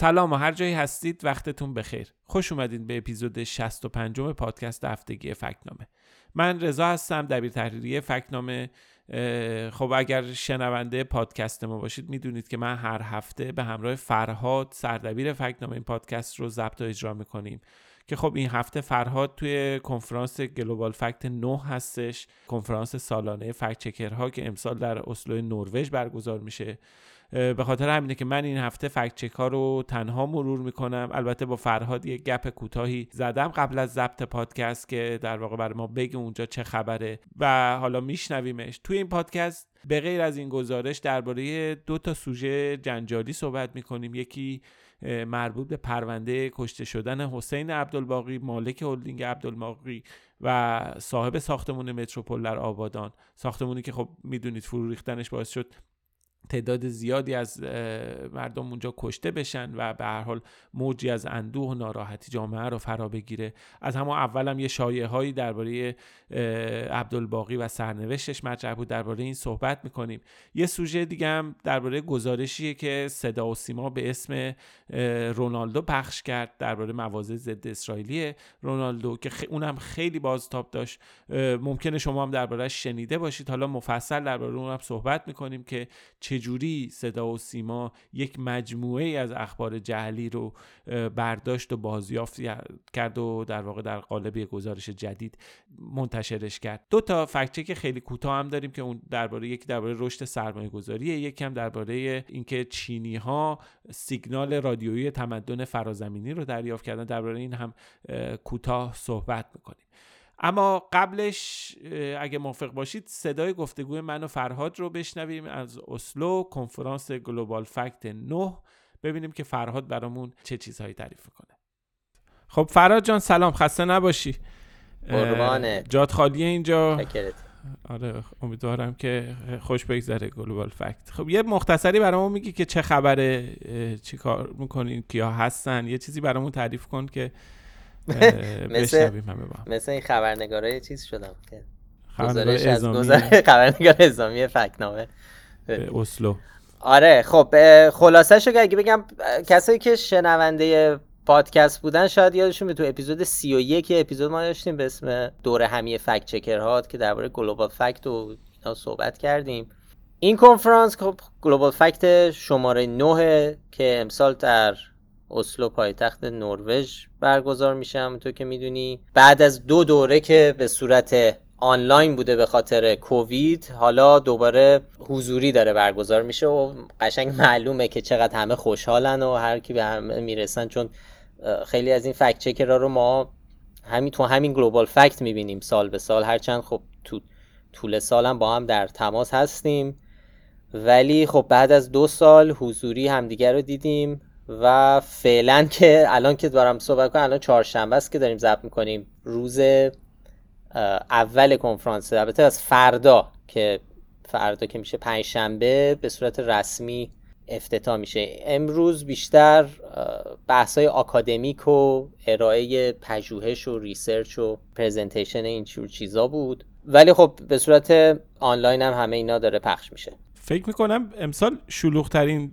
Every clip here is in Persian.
سلام و هر جایی هستید وقتتون بخیر. خوش اومدین به اپیزود 65 پادکست هفتگی فکت‌نامه. من رضا هستم دبیر تحریریه فکت‌نامه. خب اگر شنونده پادکست ما باشید می‌دونید که من هر هفته به همراه فرهاد سردبیر فکت‌نامه این پادکست رو ضبط و اجرا می‌کنیم. که خب این هفته فرهاد توی کنفرانس Global Fact 9 هستش کنفرانس سالانه fact checker ها که امسال در اسلو نروژ برگزار میشه. به خاطر همینه که من این هفته فکت چک ها رو تنها مرور می‌کنم. البته با فرهاد یه گپ کوتاهی زدم قبل از ضبط پادکست که در واقع برای ما بگه اونجا چه خبره. و حالا میشنویمش. توی این پادکست به غیر از این گزارش درباره دو تا سوژه جنجالی صحبت می‌کنیم. یکی مربوط به پرونده کشته شدن حسین عبدالباقی مالک هلدینگ عبدالباقی و صاحب ساختمون متروپول در آبادان. ساختمونی که خب می‌دونید فرو ریختنش باعث شد تعداد زیادی از مردم اونجا کشته بشن و به هر حال موجی از اندوه و ناراحتی جامعه رو فرا بگیره. از همون اولم یه شایعه هایی درباره عبدالباقی و سرنوشتش مطرح بود درباره این صحبت می‌کنیم. یه سوژه دیگه هم درباره گزارشیه که صدا و سیما به اسم رونالدو پخش کرد درباره مواضع ضد اسرائیلی رونالدو که اونم خیلی بازتاب داشت. ممکنه شما هم دربارهش شنیده باشید. حالا مفصل درباره اونم صحبت می‌کنیم که چجوری صدا و سیما یک مجموعه از اخبار جهلی رو برداشت و بازیافت کرد و در واقع در قالب یک گزارش جدید منتشرش کرد. دو تا فکچک خیلی کوتاه هم داریم که اون درباره یک درباره رشد سرمایه گذاریه یک هم درباره اینکه چینی ها سیگنال رادیویی تمدن فرازمینی رو دریافت کردن. درباره این هم کوتاه صحبت می‌کنیم. اما قبلش اگه موافق باشید صدای گفتگوی من و فرهاد رو بشنویم از اسلو کنفرانس Global Fact 9 ببینیم که فرهاد برامون چه چیزهایی تعریف کنه خب فرهاد جان سلام. خسته نباشی. قربانت جات خالیه اینجا؟ شکرت آره امیدوارم که خوش بگذره Global Fact. خب یه مختصری برامون میگی که چه خبره چی کار می‌کنین کیا هستن؟ یه چیزی برامون تعریف کن که مثل مثل این خبرنگاره چیز شدم خبرنگار ازامی خبرنگار ازامی فکنامه. اسلو. آره خب خلاصه شو اگه بگم کسایی که شنونده پادکست بودن شاید یادشون به تو اپیزود 31 اپیزود ما داشتیم به اسم دوره همیه فکت چکر هات که درباره گلوبال فکت و اینا صحبت کردیم. این کنفرانس خب Global Fact شماره 9 که امسال در اسلو پایتخت نروژ برگزار میشه همونطور که می‌دونی. بعد از دو دوره که به صورت آنلاین بوده به خاطر کووید حالا دوباره حضوری داره برگزار میشه و قشنگ معلومه که چقدر همه خوشحالن و هر کی به همه می‌رسن. چون خیلی از این fact checker ها رو ما همین تو همین Global Fact می‌بینیم سال به سال. هرچند خب تو طول سالم با هم در تماس هستیم. ولی خب بعد از دو سال حضوری همدیگر رو دیدیم. و فعلا که الان که دارم صحبت کنم الان چهارشنبه است که داریم ضبط می‌کنیم. روز اول کنفرانس البته از فردا که فردا که میشه پنجشنبه به صورت رسمی افتتاح میشه. امروز بیشتر بحث های و ارائه پژوهش و research و presentation این چیزا بود. ولی خب به صورت آنلاین هم همه اینا داره پخش میشه. فکر می‌کنم امسال شلوغ ترین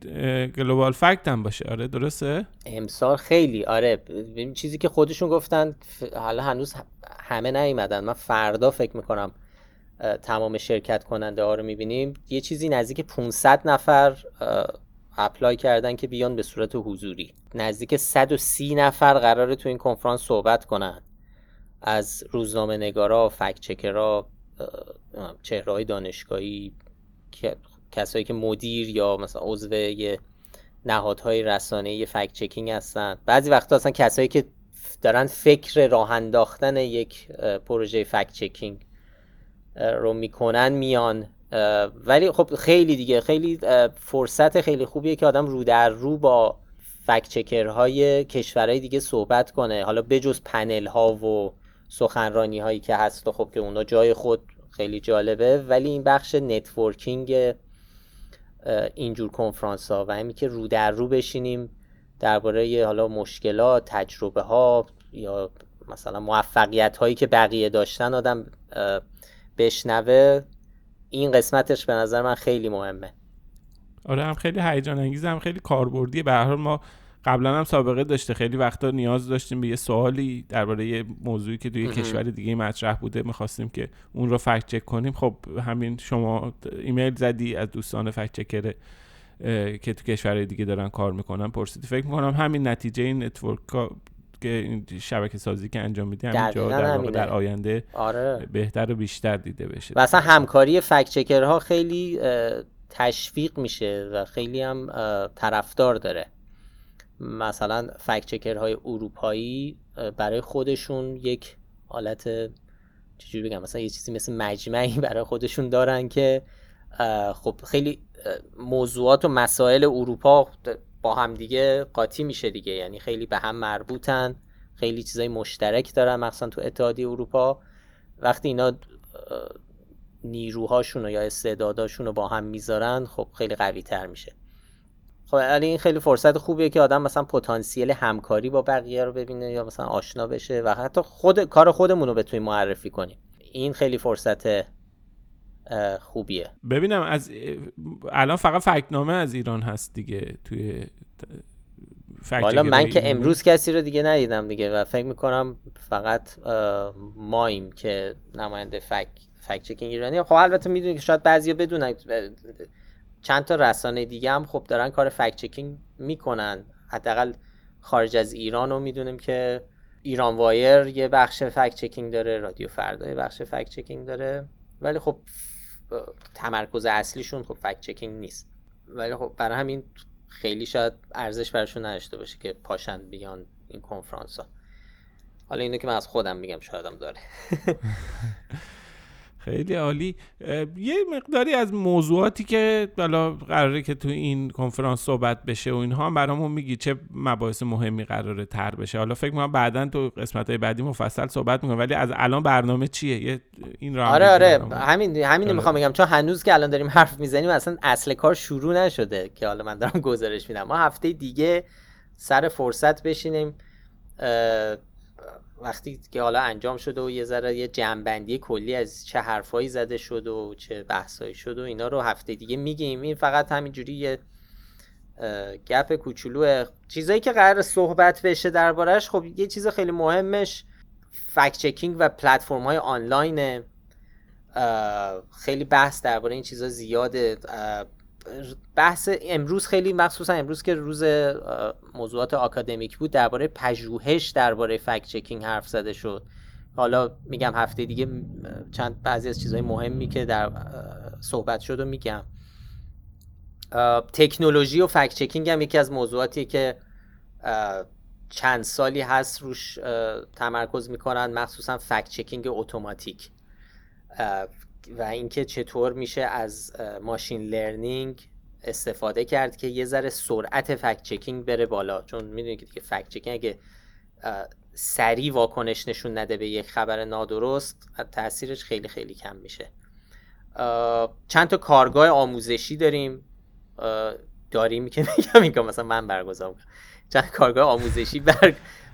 Global Fact هم باشه. آره درسته؟ امسال خیلی. آره چیزی که خودشون گفتن حالا هنوز همه نیومدن. من فردا فکر می‌کنم تمام شرکت کننده ها رو می‌بینیم. یه چیزی نزدیک 500 نفر apply کردن که بیان به صورت حضوری. نزدیک 130 نفر قراره تو این کنفرانس صحبت کنن. از روزنامه نگارا fact checker ا چهرهای دانشگاهی کسایی که مدیر یا مثلا عضو نهادهای رسانه یه فکت چکینگ هستن. بعضی وقتا اصلا کسایی که دارن فکر راه انداختن یک پروژه فکت چکینگ رو می‌کنن میان. ولی خب خیلی دیگه خیلی فرصت خیلی خوبیه که آدم رو در رو با فکت چکرهای کشورهای دیگه صحبت کنه. حالا بجز پنل ها و سخنرانی هایی که هست و خب که اونا جای خود خیلی جالبه ولی این بخش networking اینجور کنفرانس ها و همین که رو در رو بشینیم درباره حالا مشکلات تجربه ها یا مثلا موفقیت هایی که بقیه داشتن آدم بشنوه این قسمتش به نظر من خیلی مهمه. آره هم خیلی هیجان انگیز هم خیلی کاربردیه. به هر حال ما قبلا هم سابقه داشته. خیلی وقتا نیاز داشتیم به یه سوالی درباره یه موضوعی که توی کشور دیگه مطرح بوده می‌خواستیم که اون رو fact check کنیم. خب همین شما ایمیل زدی از دوستان fact checker که تو کشورهای دیگه دارن کار می‌کنن پرسیدی. فکر می‌کنم همین نتیجه این network که این شبکه سازی که انجام میدی همینجا در, در آینده آره. بهتر و بیشتر دیده بشه. و اصلا همکاری fact checker ها خیلی تشویق میشه و خیلی هم طرفدار داره. مثلا فکت چکرهای اروپایی برای خودشون یک حالت چجوری بگم مثلا یه چیزی مثل مجمعی برای خودشون دارن که خب خیلی موضوعات و مسائل اروپا با هم دیگه قاطی میشه دیگه. یعنی خیلی به هم مربوطن خیلی چیزای مشترک دارن مثلا تو اتحادیه اروپا. وقتی اینا نیروهاشون یا استعداداشون رو با هم می‌ذارن خب خیلی قوی تر میشه. خب ولی این خیلی فرصت خوبیه که آدم مثلا پتانسیل همکاری با بقیه رو ببینه یا مثلا آشنا بشه و حتی خود کار خودمون رو بتونیم معرفی کنیم. این خیلی فرصت خوبیه. ببینم از الان فقط فکنامه از ایران هست دیگه توی حالا من که امروز کسی رو دیگه ندیدم دیگه و فکر می‌کنم فقط مایم که نماینده fact fact checking ایرانی. خب البته می‌دونید که شاید بعضیا بدونن چند تا رسانه دیگه هم خب دارن کار fact checking می‌کنن. حداقل خارج از ایران رو می‌دونیم که IranWire یه بخش fact checking داره رادیو فردا یه بخش fact checking داره. ولی خب تمرکز اصلیشون خب fact checking نیست. ولی خب برای همین خیلی شاید ارزش براشون نداشته باشه که پاشن بیان این کنفرانس ها حالا اینو که من از خودم میگم شایدم داره. خیلی عالی. یه مقداری از موضوعاتی که حالا قراره که تو این کنفرانس صحبت بشه و اینها برامون میگی چه مباحث مهمی قراره تر بشه. حالا فکر می‌کنم بعدا تو قسمت های بعدی مفصل صحبت می‌کنم ولی از الان برنامه چیه؟ یه این را آره آره همین همین آره. می‌خوام بگم. چون هنوز که الان داریم حرف می‌زنیم اصلا اصل کار شروع نشده که حالا من دارم گزارش میدم. ما هفته دیگه سر فرصت بشینیم. وقتی که حالا انجام شده و یه ذره یه جنبندی کلی از چه حرفایی زده شد و چه بحثایی شد و اینا رو هفته دیگه میگیم. این فقط همینجوری یه گپ کوچولو چیزایی که قرار صحبت بشه دربارهش خب یه چیز خیلی مهمش فکت چکینگ و پلتفرم های آنلاینه خیلی بحث درباره این چیزا زیاده. بحث امروز خیلی مخصوصا امروز که روز موضوعات آکادمیک بود درباره پژوهش درباره فکت چکینگ حرف زده شد. حالا میگم هفته دیگه چند بعضی از چیزهای مهمی که در صحبت شد و میگم. تکنولوژی و فکت چکینگ هم یکی از موضوعاتی که چند سالی هست روش تمرکز می‌کنن مخصوصا فکت چکینگ اتوماتیک. و اینکه چطور میشه از ماشین لرنینگ استفاده کرد که یه ذره سرعت فکت چکینگ بره بالا. چون می‌دونید که دیگه فکت چکینگ اگه سریع واکنش نشون نده به یک خبر نادرست تاثیرش خیلی خیلی کم میشه. چند تا کارگاه آموزشی داریم. داریم که میگم اینکه مثلا من برگزار چند کارگاه آموزشی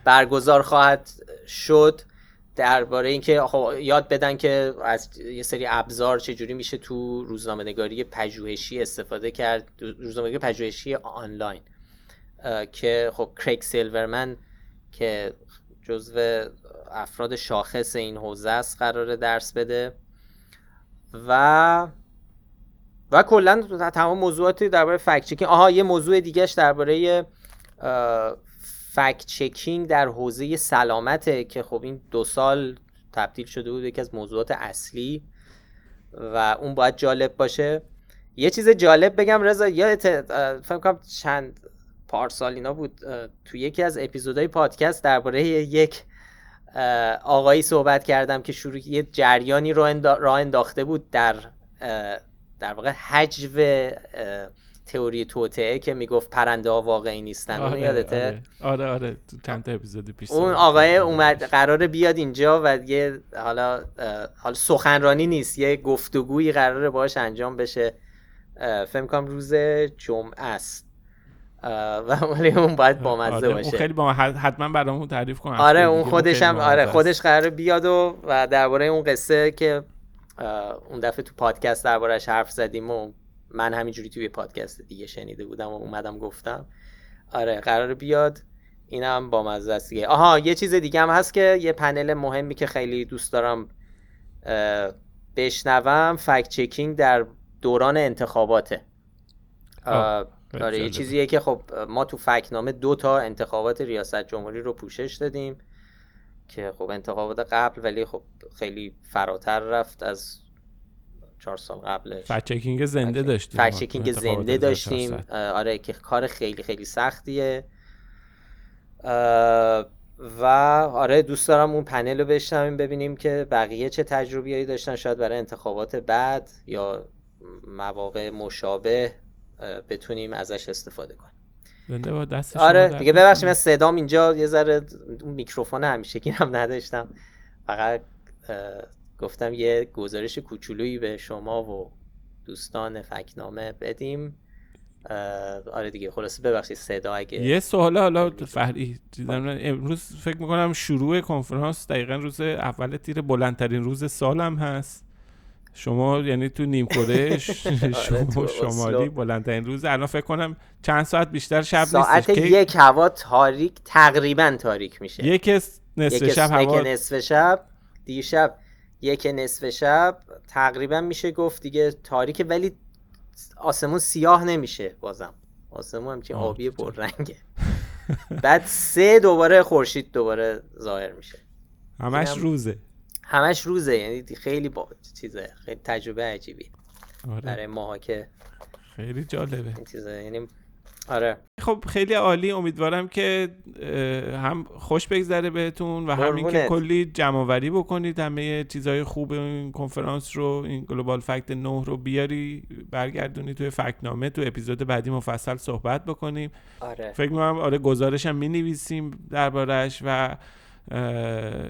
برگزار خواهد شد. درباره اینکه خب یاد بدن که از یه سری ابزار چجوری میشه تو روزنامه نگاری پژوهشی استفاده کرد روزنامه نگاری پژوهشی آنلاین. که خب کریک سیلورمن که جزو افراد شاخص این حوزه است قرار درس بده. و و کلا تمام موضوعاتی درباره فکت چکینگ آها یه موضوع دیگهش درباره فکت چکینگ در حوزه سلامته که خب این دو سال تبدیل شده بود یکی از موضوعات اصلی و اون باید جالب باشه. یه چیز جالب بگم رضا یا فکر کنم چند پارسال اینا بود تو یکی از اپیزودهای پادکست درباره یک آقایی صحبت کردم که شروع یه جریانی رو انداخته بود در در واقع حجو تئوری توطعه که می‌گفت پرنده ها واقعی نیستن. آره یادته؟ آره. آره تو چند تا اپیزود پیش اون آقای اومد قراره بیاد اینجا و یه حالا حالا سخنرانی نیست یه گفتگویی قراره باش انجام بشه. فکر کنم روز جمعه است. و ولی اون باید با مزه آره. باشه. اون خیلی با حتما برامون تعریف کن. آره اون خودش هم آره خودش قراره بیاد و و درباره اون قصه که اون دفعه تو پادکست دربارهش حرف زدیم و من همینجوری توی پادکست دیگه شنیده بودم و اومدم گفتم. آره قرار بیاد. این هم با مزه است دیگه. آها یه چیز دیگه هم هست که یه پنل مهمی که خیلی دوست دارم بشنوم. فکت چکینگ در دوران انتخاباته. آره یه چیزیه که خب ما تو فکنامه دو تا انتخابات ریاست جمهوری رو پوشش دادیم که خب انتخابات قبل ولی خب خیلی فراتر رفت از چهار سال قبلش فکچکینگ زنده داشتیم. فکچکینگ زنده داشتیم. آره که کار خیلی خیلی سختیه. و آره دوست دارم اون پنل رو بشنویم ببینیم که بقیه چه تجربیایی داشتن شاید برای انتخابات بعد یا مواقع مشابه بتونیم ازش استفاده کنیم. زنده با دست آره دیگه ببخشید من صدام اینجا یه ذره اون میکروفون همیشه هم نداشتم. فقط گفتم یه گزارش کوچولویی به شما و دوستان فکنامه بدیم. آره دیگه خلاصه ببخشید صدا اگه یه سوال حالا فهری امروز فکر می‌کنم شروع کنفرانس دقیقا روز اول تیر بلندترین روز سالم هست. شما یعنی تو نیم کره شما شمالی بلندترین روز. الان فکر کنم چند ساعت بیشتر شب ساعت یک هوا تاریک تقریبا تاریک میشه. یک نصف شب هوا یک نصف شب دیشب یک نصف شب تقریبا میشه گفت دیگه تاریک ولی آسمون سیاه نمیشه بازم. آسمون همچین آبی پررنگه. بعد سه دوباره خورشید دوباره ظاهر میشه. همش روزه. همش روزه یعنی خیلی با چیزه خیلی تجربه عجیبی آره. برای ماها که خیلی جالبه. چیزه یعنی آره. خب خیلی عالی. امیدوارم که هم خوش بگذره بهتون و همین که کلی جمع بکنید همه چیزهای خوب این کنفرانس رو این گلوبال فکت 9 رو بیاری برگردونی توی فکتنامه تو اپیزود بعدی مفصل صحبت بکنیم. آره. فکر می‌کنم آره گزارش هم می نویسیم دربارش و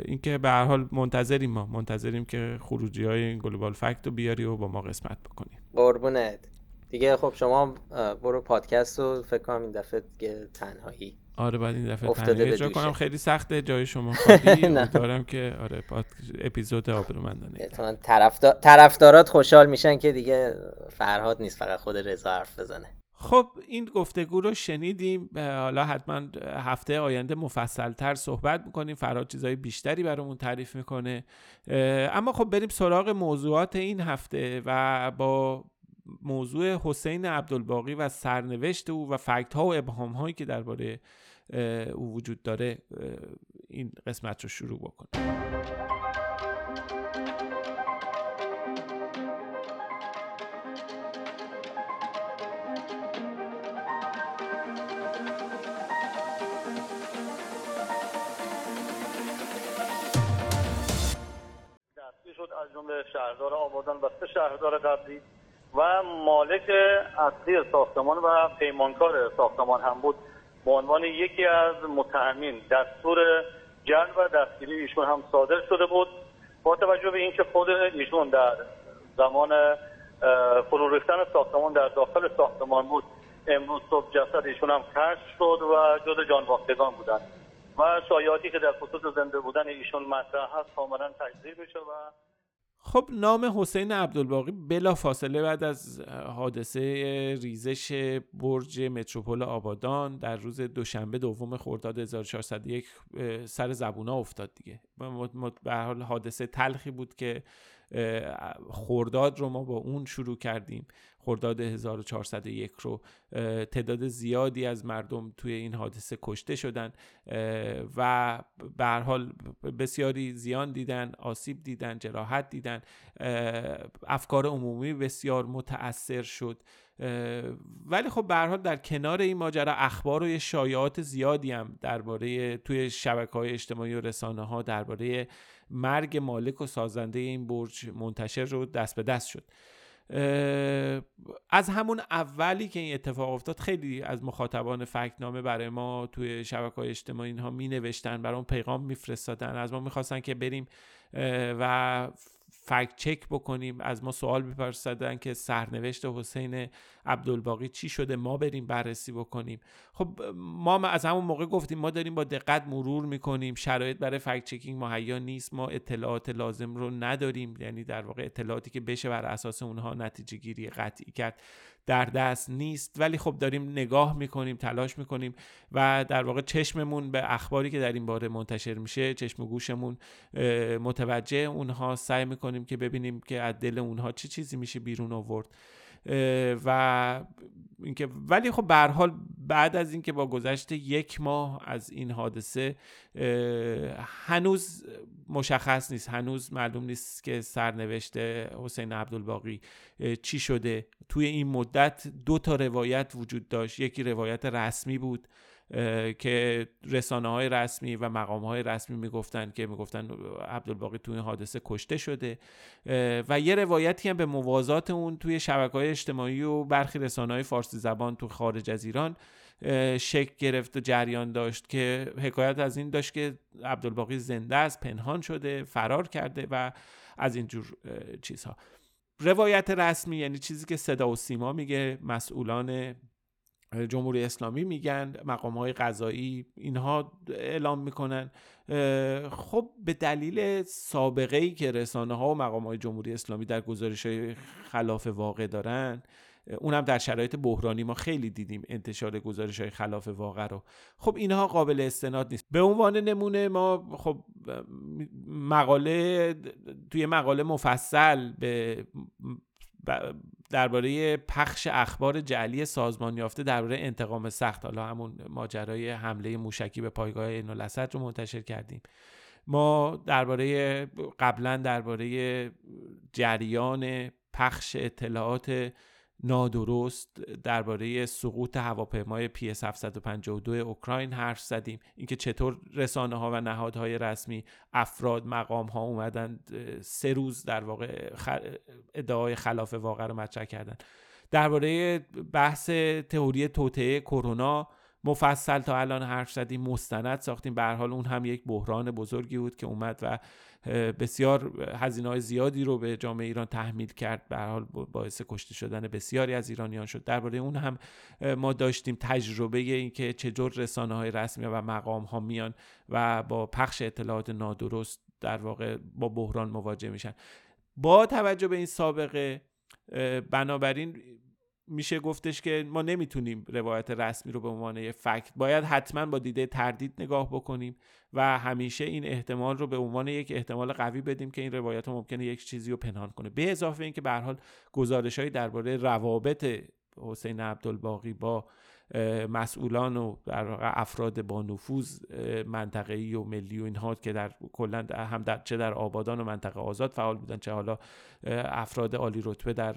اینکه به هر حال منتظریم ما. منتظریم که خروجی های این گلوبال فکت رو بیاری و با ما قسمت بکنیم قربونت. دیگه خب شما برو پادکست رو فکر کنم این دفعه دیگه تنهایی. آره بعد این دفعه تنهایی. اجرا کنم خیلی سخته جای شما دارم که آره. اپیزود آبرومندانه. طرفدار... طرفدارات خوشحال میشن که دیگه فرهاد نیست فقط خود رضا حرف بزنه. خب این گفتگو رو شنیدیم. حالا حتما هفته آینده مفصلتر صحبت می‌کنیم. فراد چیزهای بیشتری برامون تعریف می‌کنه. اما خب بریم سراغ موضوعات این هفته و با موضوع حسین عبدالباقی و سرنوشت او و فکت ها و ابهام هایی که درباره او وجود داره این قسمت رو شروع بکنیم شد از جمله شهردار آبادان و سه شهردار قبلی. و مالک اصلی ساختمان و پیمانکار ساختمان هم بود. به عنوان یکی از متهمین دستور جلب و دستگیری ایشون هم صادر شده بود. با توجه به اینکه خود ایشون در زمان فرو ریختن ساختمان در داخل ساختمان بود امروز صبح جسد ایشون هم کشف شد و جز جانباختگان بودند. و شایعاتی که در خصوص زنده بودن ایشون مطرح هست کاملا تجزیه میشه و خب نام حسین عبدالباقی بلا فاصله بعد از حادثه ریزش برج متروپول آبادان در روز دوشنبه دوم خرداد 1401 سر زبونا افتاد دیگه. به حال حادثه تلخی بود که خورداد رو ما با اون شروع کردیم. خرداد 1401 رو تعداد زیادی از مردم توی این حادثه کشته شدن و به حال بسیاری زیان دیدن آسیب دیدن جراحت دیدن. افکار عمومی بسیار متاثر شد. ولی خب به حال در کنار این ماجرا اخبار و شایعات زیادی هم درباره توی شبکه های اجتماعی و رسانه ها درباره مرگ مالک و سازنده این برج منتشر رو دست به دست شد. از همون اولی که این اتفاق افتاد خیلی از مخاطبان فکنامه برای ما توی شبکه های اجتماعی اینها می نوشتن برای پیغام میفرستادن از ما می‌خواستن که بریم و فکت چک بکنیم از ما سوال بپرسیدن که سرنوشت حسین عبدالباقی چی شده ما بریم بررسی بکنیم. خب ما از همون موقع گفتیم ما داریم با دقت مرور می‌کنیم شرایط برای فکت چکینگ مهیا نیست ما اطلاعات لازم رو نداریم. یعنی در واقع اطلاعاتی که بشه بر اساس اونها نتیجه گیری قطعی کرد. در دست نیست. ولی خب داریم نگاه می‌کنیم تلاش می‌کنیم و در واقع چشممون به اخباری که در این باره منتشر میشه چشم و گوشمون متوجه. اونها سعی می‌کنیم که ببینیم که از دل اونها چه چی چیزی میشه بیرون آورد. و اینکه ولی خب به حال بعد از اینکه با گذشت یک ماه از این حادثه هنوز مشخص نیست هنوز معلوم نیست که سرنوشت حسین عبدالباقی چی شده. توی این مدت دو تا روایت وجود داشت. یکی روایت رسمی بود که رسانه های رسمی و مقام های رسمی می‌گفتن که می‌گفتن عبدالباقی توی این حادثه کشته شده. و یه روایتی هم به موازات اون توی شبکه های اجتماعی و برخی رسانه های فارسی زبان تو خارج از ایران شکل گرفت و جریان داشت که حکایت از این داشت که عبدالباقی زنده است پنهان شده فرار کرده و از اینجور چیزها. روایت رسمی یعنی چیزی که صدا و سیما میگه مسئولان جمهوری اسلامی میگن مقام های قضایی اینها اعلام می‌کنن. خب به دلیل سابقه ای که رسانه ها و مقام های جمهوری اسلامی در گزارش خلاف واقع دارن اونم در شرایط بحرانی ما خیلی دیدیم انتشار گزارش های خلاف واقع رو. خب اینها قابل استناد نیست. به عنوان نمونه ما خب مقاله توی مقاله مفصل به درباره پخش اخبار جعلی سازمان یافته درباره انتقام سخت حالا همون ماجرای حمله موشکی به پایگاه این رو منتشر کردیم. ما درباره قبلا درباره جریان پخش اطلاعات نادرست درباره سقوط هواپیمای پی 752 اوکراین حرف زدیم. اینکه چطور رسانه ها و نهادهای رسمی افراد مقام ها اومدن سه روز در واقع ادعای خلاف واقع رو مطرح کردن. درباره بحث تئوری توطعه کرونا مفصل تا الان حرف زدیم مستند ساختیم. به حال اون هم یک بحران بزرگی بود که اومد و بسیار هزینه های زیادی رو به جامعه ایران تحمیل کرد. به حال باعث کشته شدن بسیاری از ایرانیان شد. درباره اون هم ما داشتیم تجربه اینکه چجور رسانه های رسمی و مقام ها میان و با پخش اطلاعات نادرست در واقع با بحران مواجه میشن. با توجه به این سابقه بنابراین میشه گفتش که ما نمی‌تونیم روایت رسمی رو به عنوان فکت باید حتما با دیده تردید نگاه بکنیم و همیشه این احتمال رو به عنوان یک احتمال قوی بدیم که این روایت ممکنه یک چیزی رو پنهان کنه. به اضافه اینکه به حال گزارش درباره روابط حسین عبدالباقی با مسئولان و در افراد با نفوذ منطقه‌ای و ملی و اینها که در کلا هم در چه در آبادان و منطقه آزاد فعال بودن چه حالا افراد عالی رتبه در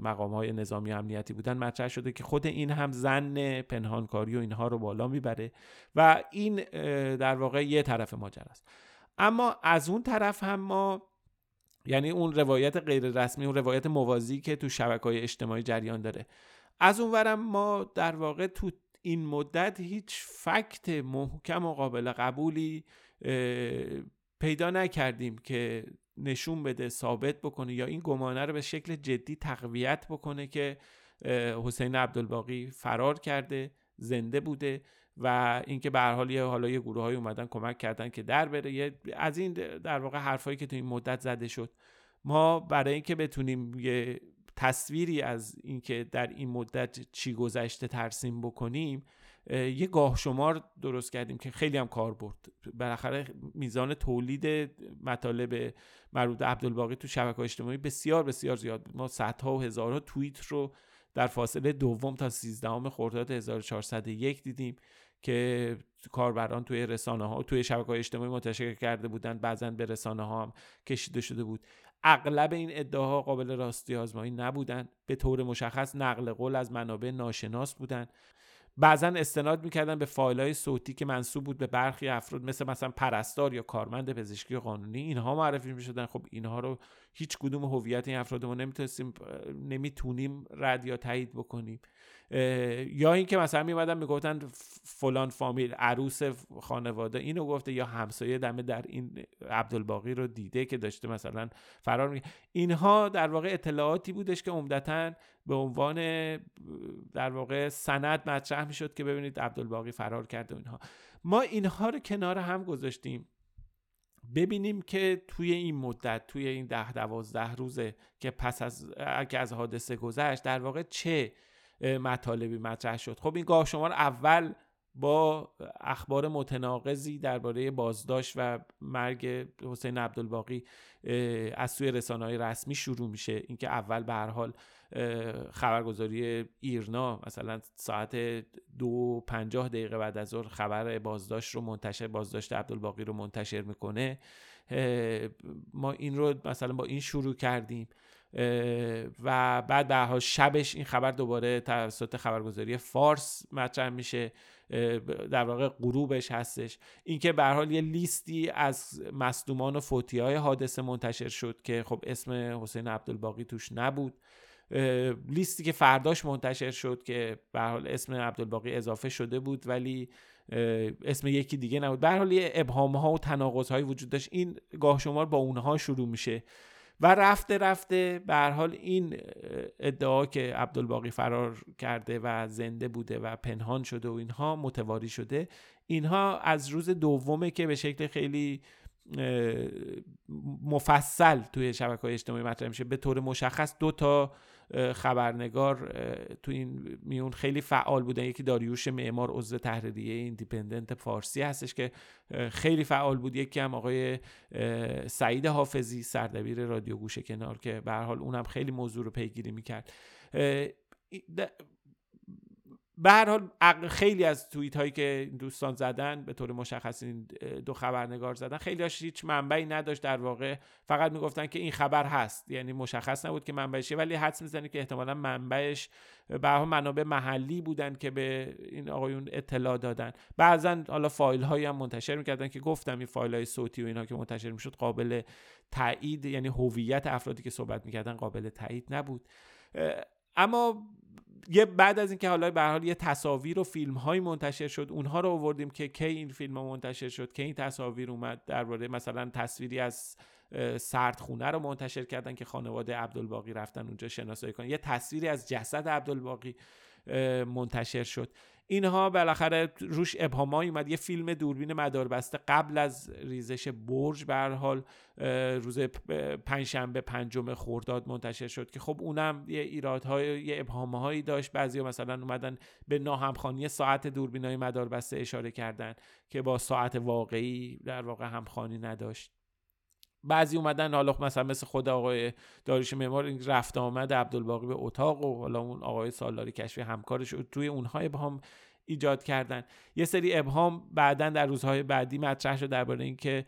مقام های نظامی و امنیتی بودن مطرح شده که خود این هم زن پنهانکاری و اینها رو بالا می‌بره و این در واقع یه طرف ماجرا است. اما از اون طرف هم ما یعنی اون روایت غیر رسمی اون روایت موازی که تو شبکه های اجتماعی جریان داره از اونورم ما در واقع تو این مدت هیچ فکت محکم و قابل قبولی پیدا نکردیم که نشون بده ثابت بکنه یا این گمانه رو به شکل جدی تقویت بکنه که حسین عبدالباقی فرار کرده زنده بوده و اینکه به هر حال یه حالا یه گروه های اومدن کمک کردن که در بره. از این در واقع حرفایی که تو این مدت زده شد. ما برای اینکه بتونیم یه تصویری از اینکه در این مدت چی گذشته ترسیم بکنیم یه گاه شمار درست کردیم که خیلی هم کار برد. بالاخره میزان تولید مطالب مربوط به عبدالباقی تو شبکه اجتماعی بسیار بسیار زیاد بود. ما صدها و هزارها توییت رو در فاصله دوم تا سیزدهم خرداد 1401 دیدیم که کاربران توی رسانه ها توی شبکه های اجتماعی منتشر کرده بودند. بعضا به رسانه ها هم کشیده شده بود. اغلب این ادعاها قابل راستی آزمایی نبودند به طور مشخص نقل قول از منابع ناشناس بودند بعضا استناد می‌کردن به فایل های صوتی که منصوب بود به برخی افراد مثل مثلا پرستار یا کارمند پزشکی قانونی. اینها معرفی می‌شدن. خب اینها رو هیچ کدوم هویت این افراد ما نمی‌تونستیم نمی‌تونیم رد یا تایید بکنیم. یا اینکه مثلا میمدن می‌گفتن فلان فامیل عروس خانواده اینو گفته یا همسایه دمه در این عبدالباقی رو دیده که داشته مثلا فرار می اینها در واقع اطلاعاتی بودش که عمدتا به عنوان در واقع سند مطرح می‌شد که ببینید عبدالباقی فرار کرده و اینها. ما اینها رو کنار هم گذاشتیم. ببینیم که توی این مدت توی این ده دوازده روزه که پس از که از حادثه گذشت در واقع چه مطالبی مطرح شد. خب این گاه شمار اول با اخبار متناقضی درباره بازداشت و مرگ حسین عبدالباقی از سوی رسانه های رسمی شروع میشه. اینکه اول به هر حال خبرگزاری ایرنا مثلا ساعت دو پنجاه دقیقه بعد از ظهر خبر بازداشت رو منتشر بازداشت عبدالباقی رو منتشر می‌کنه. ما این رو مثلا با این شروع کردیم. و بعد به شبش این خبر دوباره توسط خبرگزاری فارس مطرح میشه در واقع غروبش هستش. اینکه به حال یه لیستی از مصدومان و فوتی های حادثه منتشر شد که خب اسم حسین عبدالباقی توش نبود. لیستی که فرداش منتشر شد که به حال اسم عبدالباقی اضافه شده بود ولی اسم یکی دیگه نبود. به حال یه ابهام ها و تناقض های وجود داشت. این گاه شمار با اونها شروع میشه. و رفته رفته به حال این ادعا که عبدالباقی فرار کرده و زنده بوده و پنهان شده و اینها متواری شده اینها از روز دومه که به شکل خیلی مفصل توی شبکه های اجتماعی مطرح میشه به طور مشخص دو تا خبرنگار تو این میون خیلی فعال بودن. یکی داریوش معمار عضو تحریریه ایندیپندنت فارسی هستش که خیلی فعال بود. یکی هم آقای سعید حافظی سردبیر رادیو گوشه کنار که به حال اونم خیلی موضوع رو پیگیری می‌کرد. به هر حال خیلی از توییت هایی که دوستان زدن به طور مشخص این دو خبرنگار زدن خیلی هاش هیچ منبعی نداشت در واقع. فقط می‌گفتن که این خبر هست یعنی مشخص نبود که منبعشه ولی حدس می‌زنه که احتمالا منبعش به منابع محلی بودن که به این آقایون اطلاع دادن. بعضا حالا فایل هایی هم منتشر می‌کردن که گفتم این فایل های صوتی و اینها که منتشر می‌شد قابل تایید یعنی هویت افرادی که صحبت می‌کردن قابل تایید نبود. اما یه بعد از اینکه حالا به حال یه تصاویر و فیلم های منتشر شد اونها رو آوردیم که کی این فیلم ها منتشر شد که این تصاویر اومد. درباره مثلا تصویری از سردخونه رو منتشر کردن که خانواده عبدالباقی رفتن اونجا شناسایی کنن. یه تصویری از جسد عبدالباقی منتشر شد. اینها بالاخره روش ابهامایی اومد یه فیلم دوربین مداربسته قبل از ریزش برج به حال روز پنجشنبه پنجم خرداد منتشر شد که خب اونم یه ایرادهای یه ابهامهایی داشت. بعضی مثلا اومدن به ناهمخانی ساعت دوربین های مداربسته اشاره کردن که با ساعت واقعی در واقع همخوانی نداشت. بعضی اومدن حالا مثلا مثل خود آقای داریش معمار رفت آمد عبدالباقی به اتاق و حالا اون آقای سالاری کشفی همکارش توی اونها ابهام ایجاد کردن. یه سری ابهام بعدا در روزهای بعدی مطرح شد درباره اینکه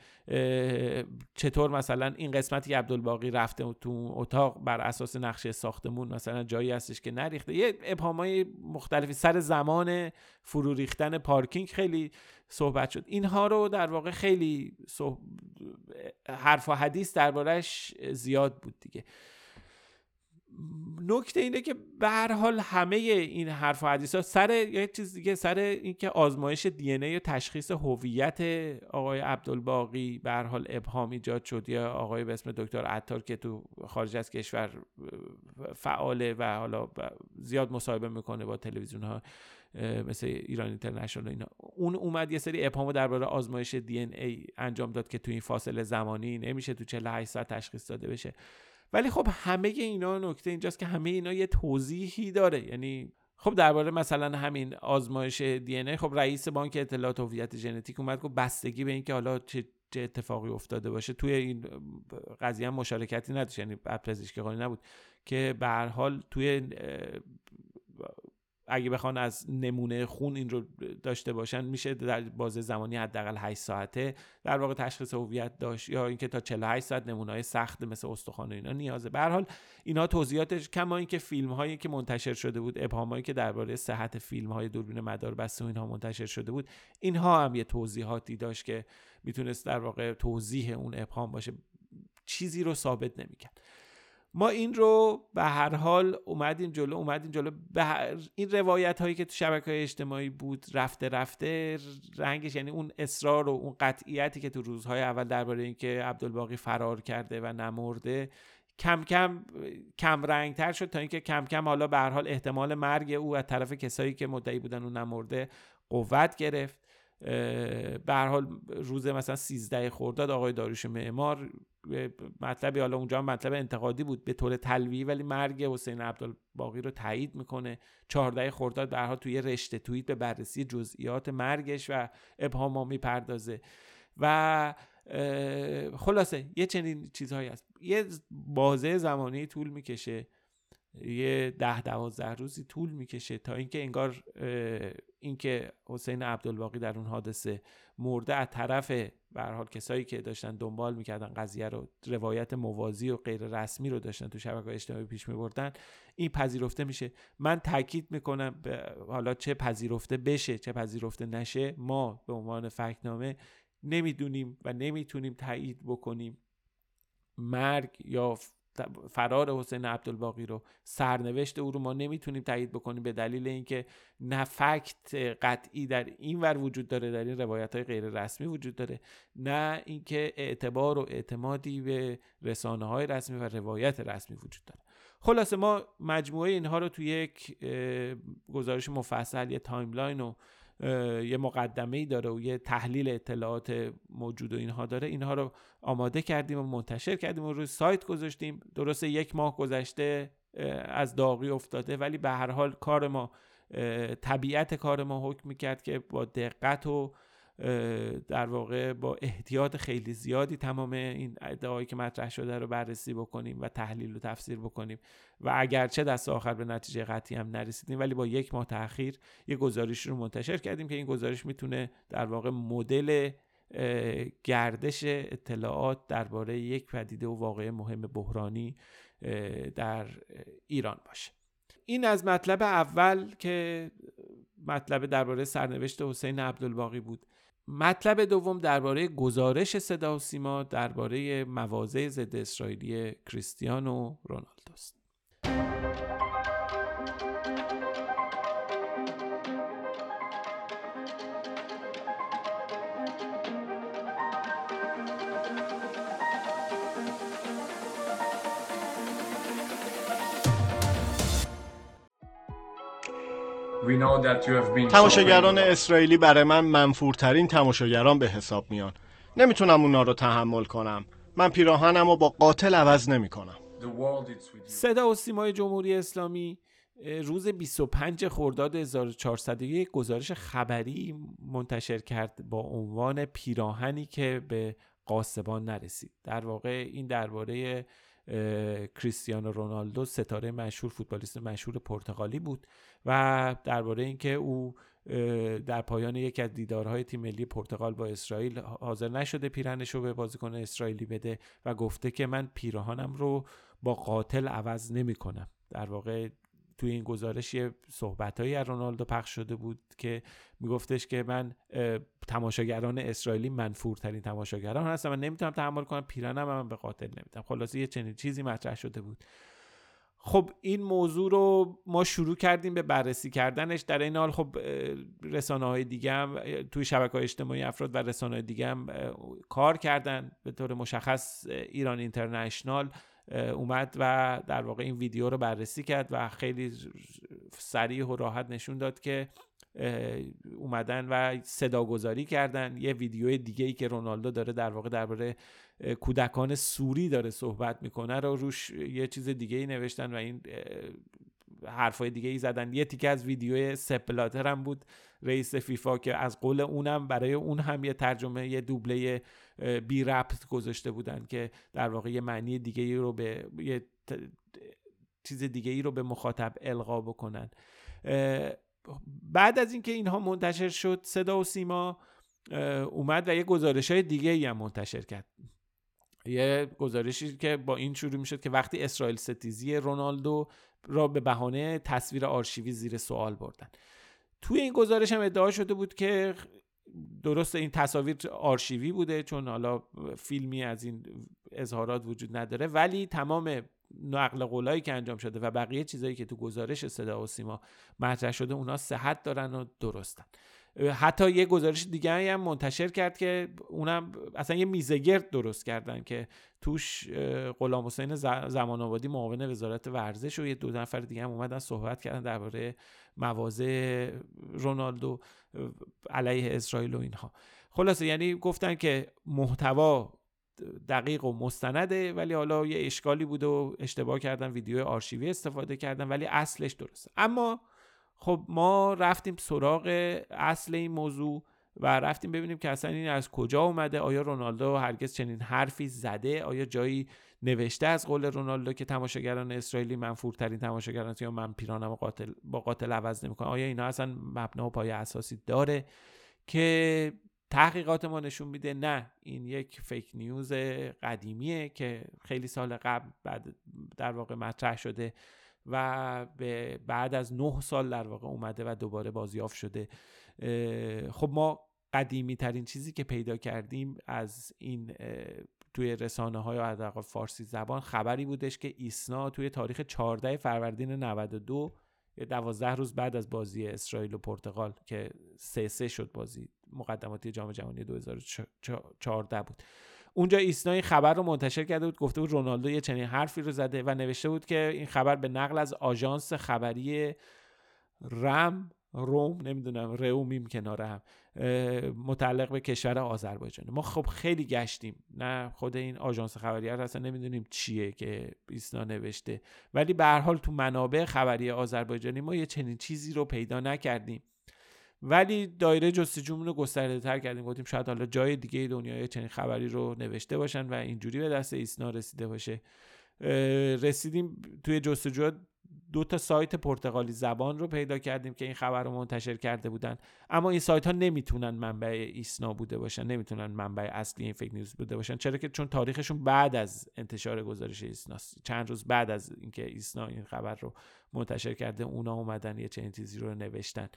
چطور مثلا این قسمتی که عبدالباقی رفته تو اتاق بر اساس نقشه ساختمون مثلا جایی هستش که نریخته. یه ابهامای مختلفی سر زمان فرو ریختن پارکینگ خیلی صحبت شد. اینها رو در واقع خیلی حرف و حدیث دربارهش زیاد بود دیگه. نکته اینه که به هر حال همه این حرف و حدیث ها سر یک چیز دیگه سر اینکه آزمایش دی ای و تشخیص هویت آقای عبدالباقی به هر حال ابهام ایجاد شد. یا آقای به اسم دکتر عطار که تو خارج از کشور فعاله و حالا زیاد مصاحبه می‌کنه با تلویزیون ها مثل ایران اینترنشنال اینا. اون اومد یه سری ابهام درباره آزمایش دی ای انجام داد که تو این فاصله زمانی نمیشه تو 48 ساعت تشخیص داده بشه. ولی خب همه اینا نکته اینجاست که همه اینا یه توضیحی داره. یعنی خب درباره مثلا همین آزمایش دی ای خب رئیس بانک اطلاعات هویت ژنتیک اومد گفت بستگی به اینکه حالا چه چه اتفاقی افتاده باشه. توی این قضیه مشارکتی نداشت. یعنی پزشکی قانونی نبود. که به هر حال توی اگه بخوان از نمونه خون این رو داشته باشن میشه در بازه زمانی حداقل 8 ساعته در واقع تشخیص هویت داشت یا اینکه تا 48 ساعت نمونه های سخت مثل استخوان اینا نیازه به. هر حال اینا توضیحاتش کما اینکه فیلم هایی که منتشر شده بود ابهام هایی که درباره صحت فیلم های دوربین مدار بسته و اینها منتشر شده بود اینها هم یه توضیحاتی داشت که می‌تونست در واقع توضیح اون ابهام باشه. چیزی رو ثابت نمی‌کرد. ما این رو به هر حال اومدیم جلو اومدیم جلو. به این روایت هایی که تو شبکه های اجتماعی بود رفته رفته رنگش یعنی اون اصرار و اون قطعیتی که تو روزهای اول درباره اینکه عبدالباقی فرار کرده و نمرده کم کم کم رنگ تر شد تا اینکه کم کم حالا به هر حال احتمال مرگ او از طرف کسایی که مدعی بودن و نمرده قوت گرفت. به حال روز مثلا 13 خرداد آقای داروش معمار مطلبی حالا اونجا مطلب انتقادی بود به طور تلویحی ولی مرگ حسین عبدالباقی رو تایید می‌کنه. 14 خرداد به حال توی رشته توییت به بررسی جزئیات مرگش و ابهام می‌پردازه. و خلاصه یه چنین چیزهایی هست. یه بازه زمانی طول می‌کشه. یه ده دوازده روزی طول می‌کشه تا اینکه انگار اینکه حسین عبدالباقی در اون حادثه مرده از طرف به حال کسایی که داشتن دنبال می‌کردن قضیه رو روایت موازی و غیر رسمی رو داشتن تو شبکه اجتماعی پیش میبردن این پذیرفته میشه. من تاکید می‌کنم حالا چه پذیرفته بشه چه پذیرفته نشه ما به عنوان فکنامه نمی‌دونیم و نمی‌تونیم تایید بکنیم مرگ یا فرار حسین عبدالباقی رو. سرنوشت او رو ما نمی‌تونیم تایید بکنیم به دلیل اینکه نه fact قطعی در این ور وجود داره در این روایت های غیر رسمی وجود داره نه اینکه اعتبار و اعتمادی به رسانه های رسمی و روایت رسمی وجود داره. خلاصه ما مجموعه اینها رو توی یک گزارش مفصل یه timeline و یه مقدمه داره و یه تحلیل اطلاعات موجود و اینها داره. اینها رو آماده کردیم و منتشر کردیم و روی سایت گذاشتیم. درسته یک ماه گذشته از داغی افتاده ولی به هر حال کار ما طبیعت کار ما حکم می‌کرد که با دقت و در واقع با احتیاط خیلی زیادی تمام این ادعایی که مطرح شده رو بررسی بکنیم و تحلیل و تفسیر بکنیم. و اگرچه دست آخر به نتیجه قطعی هم نرسیدیم ولی با یک ماه تاخیر یه گزارش رو منتشر کردیم که این گزارش می‌تونه در واقع مدل گردش اطلاعات درباره یک پدیده و واقعه مهم بحرانی در ایران باشه. این از مطلب اول که مطلب درباره سرنوشت حسین عبدالباقی بود. مطلب دوم درباره گزارش صدا و سیما درباره مواضع ضد اسرائیلی کریستیانو رونالدو. تماشاگران اسرائیلی برای من منفورترین تماشاگران به حساب میان. نمی‌تونم اونا رو تحمل کنم. من پیراهنم رو با قاتل عوض نمی‌کنم. صدا و سیمای جمهوری اسلامی روز 25 خرداد 1401 گزارش خبری منتشر کرد با عنوان پیراهنی که به قاسبان نرسید. در واقع این درباره کریستیانو رونالدو ستاره مشهور فوتبالیست مشهور پرتغالی بود و درباره اینکه او در پایان یکی از دیدارهای تیم ملی پرتغال با اسرائیل حاضر نشده پیرنش رو به بازیکن اسرائیلی بده و گفته که من پیراهنم رو با قاتل عوض نمی کنم در واقع توی این گزارش یه صحبتهایی از رونالدو پخش شده بود که میگفتش که من تماشاگران اسرائیلی منفورترین تماشاگران هستم و نمی‌تونم تحمل کنم پیرانم من به قاتل نمیدم خلاصه یه چنین چیزی مطرح شده بود. خب این موضوع رو ما شروع کردیم به بررسی کردنش. در این حال خب رسانه های دیگه هم توی شبکه های اجتماعی افراد و رسانه های دیگه هم کار کردن. به طور مشخص ایران اینترنشنال اومد و در واقع این ویدیو رو بررسی کرد و خیلی سریع و راحت نشون داد که اومدن و صداگذاری کردن. یه ویدیو دیگه ای که رونالدو داره در واقع درباره کودکان سوری داره صحبت می‌کنه رو روش یه چیز دیگه ای نوشتن و این حرفای دیگه ای زدن. یه تیکه از ویدیو سپلاتر هم بود رئیس فیفا که از قول اونم برای اون هم یه ترجمه یه دوبله بی ربط گذاشته بودن که در واقع یه معنی دیگه ای رو به یه چیز دیگه ای رو به مخاطب القا بکنن. بعد از اینکه اینها منتشر شد صدا و سیما اومد و یه گزارش های دیگه ای هم منتشر کرد. یه گزارشی که با این شروع می‌شد که وقتی اسرائیل ستیزی رونالدو را به بهانه تصویر آرشیوی زیر سوال بردن. توی این گزارش هم ادعا شده بود که درست این تصاویر آرشیوی بوده چون حالا فیلمی از این اظهارات وجود نداره ولی تمام نقل قولایی که انجام شده و بقیه چیزایی که تو گزارش صدا و سیما مطرح شده اونا صحت دارن و درستن. حتی یه گزارش دیگه هم منتشر کرد که اونم اصلا یه میزگرد درست کردن که توش غلام حسین زمان آبادی معاون وزارت ورزش و یه دو نفر دیگه هم اومدن صحبت کردن درباره مواضع رونالدو علیه اسرائیل و اینها. خلاصه یعنی گفتن که محتوا دقیق و مستنده ولی حالا یه اشکالی بود و اشتباه کردن ویدیو آرشیوی استفاده کردن ولی اصلش درسته. اما خب ما رفتیم سراغ اصل این موضوع و رفتیم ببینیم که اصلا این از کجا اومده آیا رونالدو هرگز چنین حرفی زده؟ آیا جایی نوشته از قول رونالدو که تماشاگران اسرائیلی منفورترین تماشاگران یا من پیرانم قاتل با قاتل عوض نمی‌کنه آیا اینا اصلا مبنا و پایه اساسی داره که تحقیقات ما نشون میده؟ نه این یک فیک نیوز قدیمیه که خیلی سال قبل بعد در واقع مطرح شده. و به بعد از نه سال در واقع اومده و دوباره بازیافت شده. خب ما قدیمی ترین چیزی که پیدا کردیم از این توی رسانه های حداقل فارسی زبان خبری بودش که ایسنا توی تاریخ 14 فروردین 92 دوازده روز بعد از بازی اسرائیل و پرتغال که سه سه شد بازی مقدماتی جام جهانی 2014 بود. اونجا ایسنا این خبر رو منتشر کرده بود گفته بود رونالدو یه چنین حرفی رو زده و نوشته بود که این خبر به نقل از آژانس خبری رم روم نمی‌دونم رو میم کنار هم متعلق به کشور آذربایجان. ما خب خیلی گشتیم. نه خود این آژانس خبری اصلا نمی‌دونیم چیه که ایسنا نوشته. ولی به هر حال تو منابع خبری آذربایجانی ما یه چنین چیزی رو پیدا نکردیم. ولی دایره جستجومون رو گسترده تر کردیم. گفتیم شاید حالا جای دیگه دنیای چنین خبری رو نوشته باشن و اینجوری به دست ایسنا رسیده باشه. رسیدیم توی جستجو دو تا سایت پرتغالی زبان رو پیدا کردیم که این خبر رو منتشر کرده بودن. اما این سایت ها نمی‌تونن منبع ایسنا بوده باشن نمی‌تونن منبع اصلی این فیک نیوز بوده باشن. چرا که چون تاریخشون بعد از انتشار گزارش ایسنا چند روز بعد از اینکه ایسنا این خبر رو منتشر کرده اونا اومدن یه چنین چیزی رو نوشتن.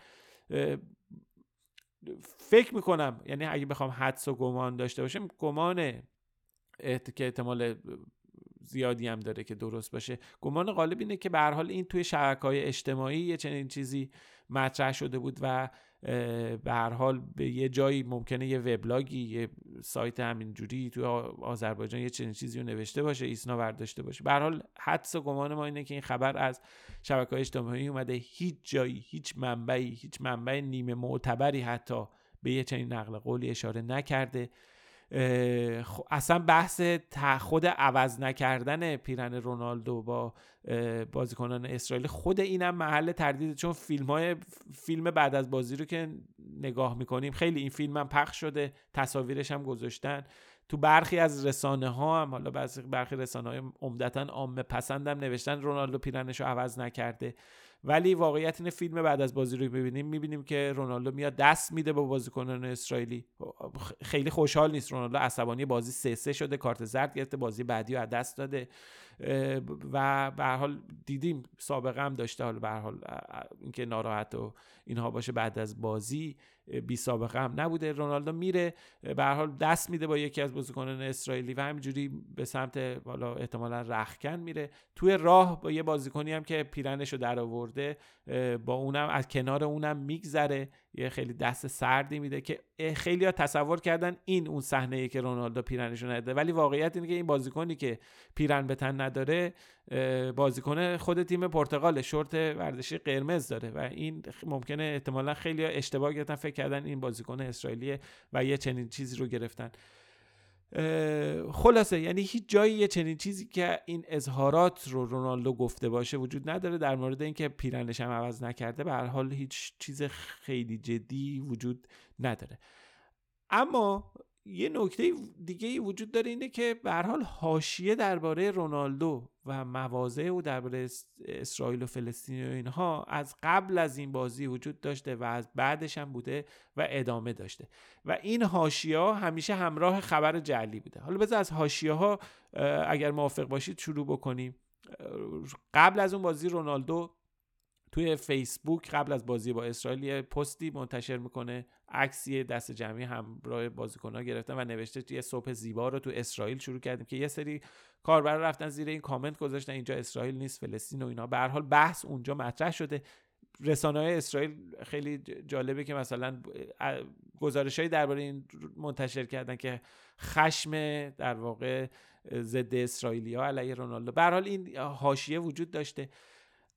فکر می‌کنم یعنی اگه بخوام حدس و گمان داشته باشم گمان که احتمال زیادی هم داره که درست باشه. گمان غالب اینه که به حال این توی شبکه های اجتماعی یه چنین چیزی مطرح شده بود و به هر حال به یه جایی ممکنه یه وبلاگی یه سایت همینجوری توی آذربایجان یه چنین چیزی رو نوشته باشه ایسنا برداشته باشه. به هر حال حدس و گمان ما اینه که این خبر از شبکه اجتماعی اومده. هیچ جایی هیچ منبعی هیچ منبع نیمه معتبری حتی به یه چنین نقل قولی اشاره نکرده. اصلا بحث خود عوض نکردن پیرن رونالدو با بازیکنان اسرائیل خود اینم محل تردید چون فیلم های فیلم بعد از بازی رو که نگاه می‌کنیم خیلی این فیلم هم پخش شده تصاویرش هم گذاشتن. تو برخی از رسانه ها هم حالا برخی رسانه های عمدتا عامه پسندم نوشتن رونالدو پیرنش رو عوض نکرده. ولی واقعیت این فیلم بعد از بازی رو ببینیم می‌بینیم که رونالدو میاد دست میده با بازیکنان اسرائیلی. خیلی خوشحال نیست رونالدو عصبانی بازی سه سه شده کارت زرد گرفته بازی بعدی رو از دست داده. و به حال دیدیم سابقه هم داشته. حال به حال اینکه ناراحت و اینها باشه بعد از بازی بی سابقه هم نبوده. رونالدو میره به حال دست میده با یکی از بازیکنان اسرائیلی و همینجوری به سمت حالا احتمالا رخکن میره. توی راه با یه بازیکنی هم که پیرنشو در آورده با اونم از کنار اونم میگذره. یه خیلی دست سردی میده که خیلی ها تصور کردن این اون صحنه که رونالدو پیرنشو نده. ولی واقعیت اینه که این بازیکنی که پیرن به تن نداره بازیکن خود تیم پرتغال شورت ورزشی قرمز داره و این ممکنه احتمالا خیلی اشتباه گرفتن فکر کردن این بازیکن اسرائیلیه و یه چنین چیزی رو گرفتن. خلاصه یعنی هیچ جایی یه چنین چیزی که این اظهارات رو رونالدو گفته باشه وجود نداره در مورد اینکه پیرنش هم عوض نکرده به هر حال هیچ چیز خیلی جدی وجود نداره. اما یه نکته دیگه ای وجود داره اینه که به حال حاشیه درباره رونالدو و مواضع او درباره اسرائیل و فلسطین و اینها از قبل از این بازی وجود داشته و از بعدش هم بوده و ادامه داشته. و این حاشیه ها همیشه همراه خبر جعلی بوده. حالا بذار از حاشیه ها اگر موافق باشید شروع بکنیم. قبل از اون بازی رونالدو توی فیسبوک قبل از بازی با اسرائیل یه پستی منتشر می‌کنه عکسی دست جمعی همراه بازیکن‌ها گرفتن و نوشته یه صبح زیبا رو تو اسرائیل شروع کردیم که یه سری کاربر رفتن زیر این کامنت گذاشتن اینجا اسرائیل نیست فلسطین و اینا. به هر حال بحث اونجا مطرح شده. رسانه های اسرائیل خیلی جالبه که مثلا گزارش درباره این منتشر کردن که خشم در واقع ضد اسرائیلی ها علیه رونالدو. به حال این حاشیه وجود داشته.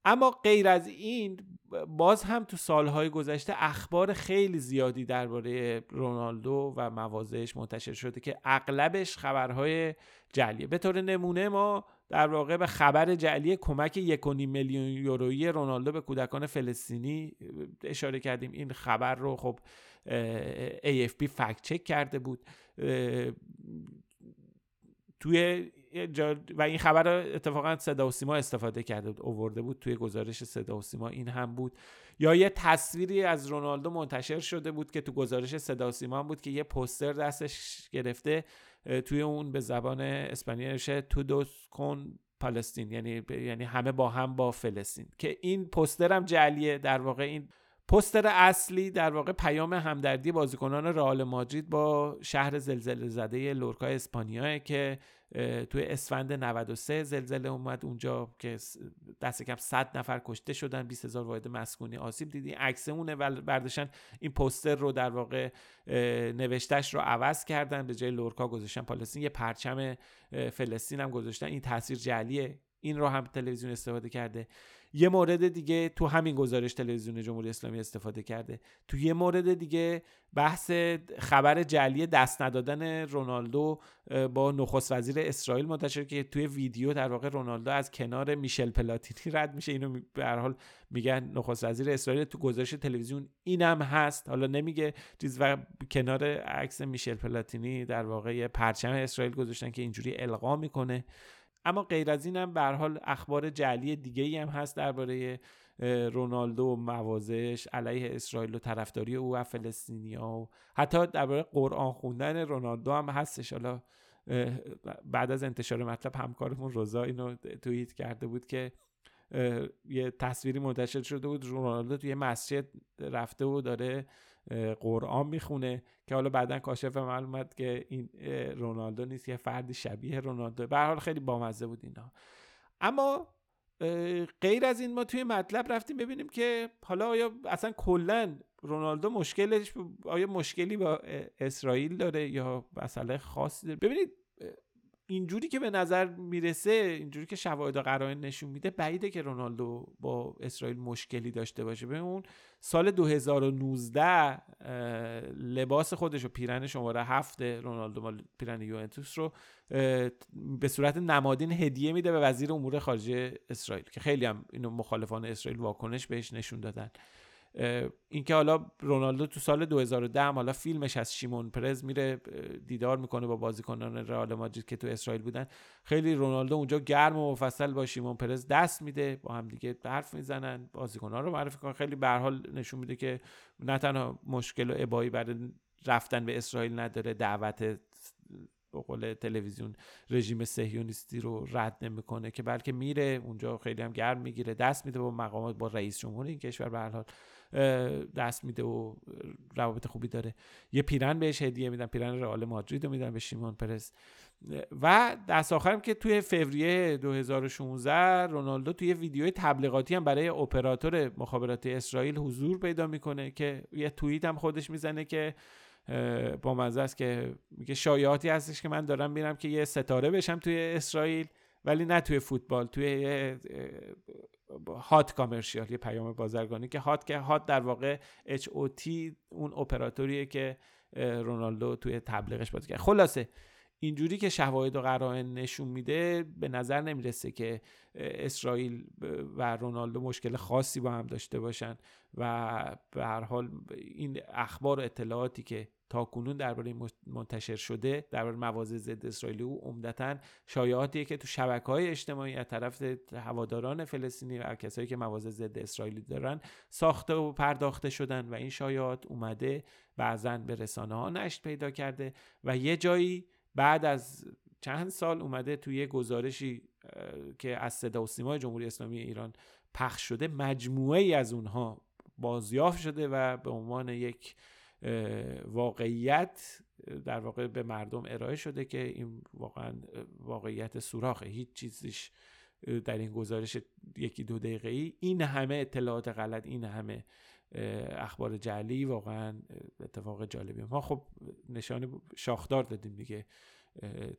اما غیر از این باز هم تو سالهای گذشته اخبار خیلی زیادی درباره رونالدو و موازهش منتشر شده که اغلبش خبرهای جلیه به طور نمونه ما در واقع به خبر جعلی کمک 1.5 میلیون یورویی رونالدو به کودکان فلسطینی اشاره کردیم. این خبر رو خب AFP فکت چک کرده بود. توی و این خبر رو اتفاقا صدا و سیما استفاده کرده بود اوورده بود توی گزارش صدا و سیما. این هم بود. یا یه تصویری از رونالدو منتشر شده بود که تو گزارش صدا و سیما بود که یه پوستر دستش گرفته توی اون به زبان اسپانیایی نوشته تو دوس کن پالستین یعنی یعنی همه با هم با فلسطین. که این پوستر هم جعلیه. در واقع این پستر اصلی در واقع پیام همدردی بازیکنان رئال مادرید با شهر زلزله زده لورکا اسپانیا که توی اسفند 93 زلزله اومد اونجا که دست کم 100 نفر کشته شدن 20 هزار واحد مسکونی آسیب دیدی. عکسمونه و برداشتن این پستر رو در واقع نوشتش رو عوض کردن. به جای لورکا گذاشتن پالستین یه پرچم فلسطین هم گذاشتن. این تاثیر جعلیه. این رو هم تلویزیون استفاده کرده. یه مورد دیگه تو همین گزارش تلویزیون جمهوری اسلامی استفاده کرده. تو یه مورد دیگه بحث خبر جعلی دست ندادن رونالدو با نخست وزیر اسرائیل منتشر که توی ویدیو در واقع رونالدو از کنار میشل پلاتینی رد میشه. اینو به هر حال میگن نخست وزیر اسرائیل. تو گزارش تلویزیون اینم هست. حالا نمیگه چیز و کنار عکس میشل پلاتینی در واقع پرچم اسرائیل گذاشتن که اینجوری القا می‌کنه. اما غیر از اینم به حال اخبار جعلی دیگه ای هم هست درباره رونالدو و موازش علیه اسرائیل و طرفداری او و فلسطینیا و حتی درباره قرآن خوندن رونالدو هم هستش حالا بعد از انتشار مطلب همکارمون روزا اینو توییت کرده بود که یه تصویری منتشر شده بود رونالدو توی مسجد رفته و داره قرآن می‌خونه که حالا بعدا کاشف معلومت که این رونالدو نیست یه فردی شبیه رونالدو. به حال خیلی بامزه بود اینا. اما غیر از این ما توی مطلب رفتیم ببینیم که حالا آیا اصلا کلا رونالدو مشکلش آیا مشکلی با اسرائیل داره یا مسئله خاصی داره؟ ببینید اینجوری که به نظر می‌رسه اینجوری که شواهد و قرائن نشون میده بعیده که رونالدو با اسرائیل مشکلی داشته باشه. به اون سال 2019 لباس خودش و پیرن شماره هفت رونالدو مال پیرن یوونتوس رو به صورت نمادین هدیه میده به وزیر امور خارجه اسرائیل که خیلی هم اینو مخالفان اسرائیل واکنش بهش نشون دادن. اینکه حالا رونالدو تو سال 2010 حالا فیلمش از شیمون پرز میره دیدار می‌کنه با بازیکنان رئال مادرید که تو اسرائیل بودن. خیلی رونالدو اونجا گرم و مفصل با شیمون پرز دست میده با هم دیگه حرف می‌زنن بازیکنان رو معرفی کنن. خیلی به حال نشون میده که نه تنها مشکل و ابایی برای رفتن به اسرائیل نداره دعوت به قول تلویزیون رژیم صهیونیستی رو رد نمی‌کنه که بلکه میره اونجا خیلی هم گرم می‌گیره دست میده با مقامات با رئیس جمهور این کشور به حال. دست میده و روابط خوبی داره. یه پیرن بهش هدیه میدن پیرن رئال مادرید رو میدن به شیمون پرس. و دست آخرم که توی فوریه 2016 رونالدو توی ویدیوی تبلیغاتی هم برای اپراتور مخابراتی اسرائیل حضور پیدا می‌کنه که یه توییت هم خودش می‌زنه که با مزه است که میگه شایعاتی هستش که من دارم میرم که یه ستاره بشم توی اسرائیل ولی نه توی فوتبال توی هات کامرشیال یه پیام بازرگانی که هات که هات در واقع HOT اون اپراتوریه که رونالدو توی تبلیغش بازی کرد. خلاصه اینجوری که شواهد و قرائن نشون میده به نظر نمی‌رسه که اسرائیل و رونالدو مشکل خاصی با هم داشته باشن و به هر حال این اخبار و اطلاعاتی که تا کنون درباره منتشر شده درباره مواضع ضد اسرائیلی او عمدتا شایعاتیه که تو شبکه های اجتماعی از طرف هواداران فلسطینی و کسایی که مواضع ضد اسرائیلی دارن ساخته و پرداخته شدن و این شایعات اومده بعضا به رسانه ها نشت پیدا کرده و یه جایی بعد از چند سال اومده توی یه گزارشی که از صدا و سیمای جمهوری اسلامی ایران پخش شده مجموعه ای از اونها بازیافت شده و به عنوان یک واقعیت در واقع به مردم ارائه شده که این واقعا واقعیت سوراخه. هیچ چیزیش در این گزارش یکی دو دقیقه ای این همه اطلاعات غلط این همه اخبار جعلی واقعا اتفاق جالبی ما خب نشان شاخدار دادیم دیگه.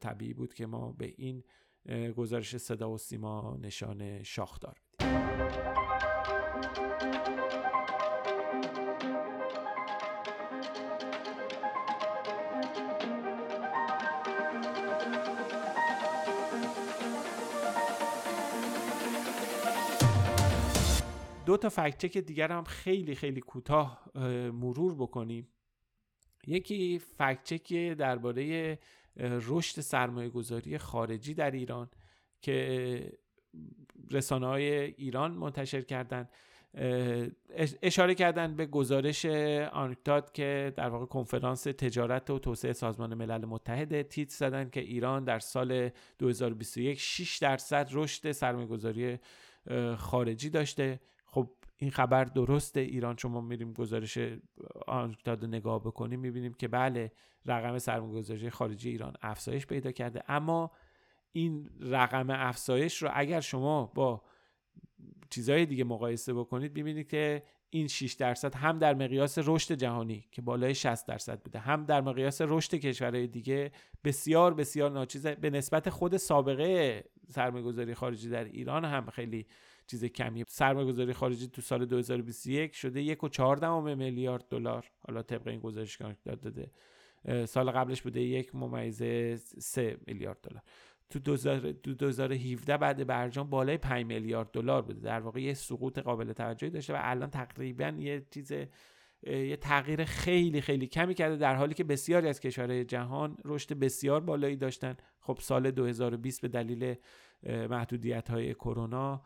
طبیعی بود که ما به این گزارش صدا و سیما نشان شاخدار بدیم. دو تا فکت چک دیگر هم خیلی خیلی کوتاه مرور بکنیم. یکی فکت چک درباره رشد سرمایه گذاری خارجی در ایران که رسانه های ایران منتشر کردن. اشاره کردن به گزارش آنکتاد که در واقع کنفرانس تجارت و توسعه سازمان ملل متحد تیت زدن که ایران در سال 2021 6 درصد رشد سرمایه‌گذاری خارجی داشته. این خبر درسته ایران شما میریم گزارش آنکتاد نگاه بکنیم می‌بینیم که بله رقم سرمایه‌گذاری خارجی ایران افزایش پیدا کرده. اما این رقم افزایش رو اگر شما با چیزهای دیگه مقایسه بکنید ببینید که این 6 درصد هم در مقیاس رشد جهانی که بالای 60 درصد بوده هم در مقیاس رشد کشورهای دیگه بسیار بسیار ناچیزه. به نسبت خود سابقه سرمایه‌گذاری خارجی در ایران هم خیلی چیز کمی. سرمایه‌گذاری خارجی تو سال 2021 شده 1.4 میلیارد دلار. حالا طبق این گزارش که داده. سال قبلش بوده یک ممیزه 3 میلیارد دلار. تو 2017 بعد برجام بالای 5 میلیارد دلار بوده. در واقع یه سقوط قابل توجهی داشته و الان تقریبا یه چیز یه تغییر خیلی خیلی کمی کرده در حالی که بسیاری از کشورهای جهان رشد بسیار بالایی داشتن. خب سال 2020 به دلیل محدودیت های کرونا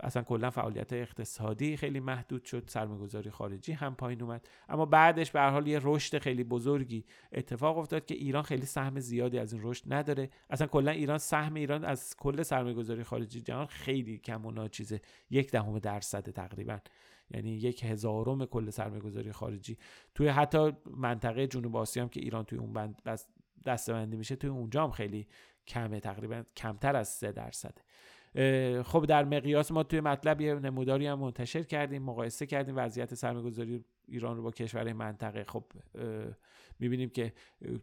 اصلا کلا فعالیت اقتصادی خیلی محدود شد سرمایه‌گذاری خارجی هم پایین اومد. اما بعدش به حال یه رشد خیلی بزرگی اتفاق افتاد که ایران خیلی سهم زیادی از این رشد نداره. اصلا کلا ایران سهم ایران از کل سرمایه‌گذاری خارجی جهان خیلی کم و ناچیزه. یک دهم درصد تقریبا. یعنی یک هزارم کل سرمایه‌گذاری خارجی. توی حتی منطقه جنوب آسیا هم که ایران توی اون بند دستبندی میشه توی اونجا هم خیلی کمه تقریبا کمتر از 3 درصده. خب در مقیاس ما توی مطلب یه نموداری هم منتشر کردیم مقایسه کردیم وضعیت سرمایه‌گذاری ایران رو با کشور منطقه. خب می‌بینیم که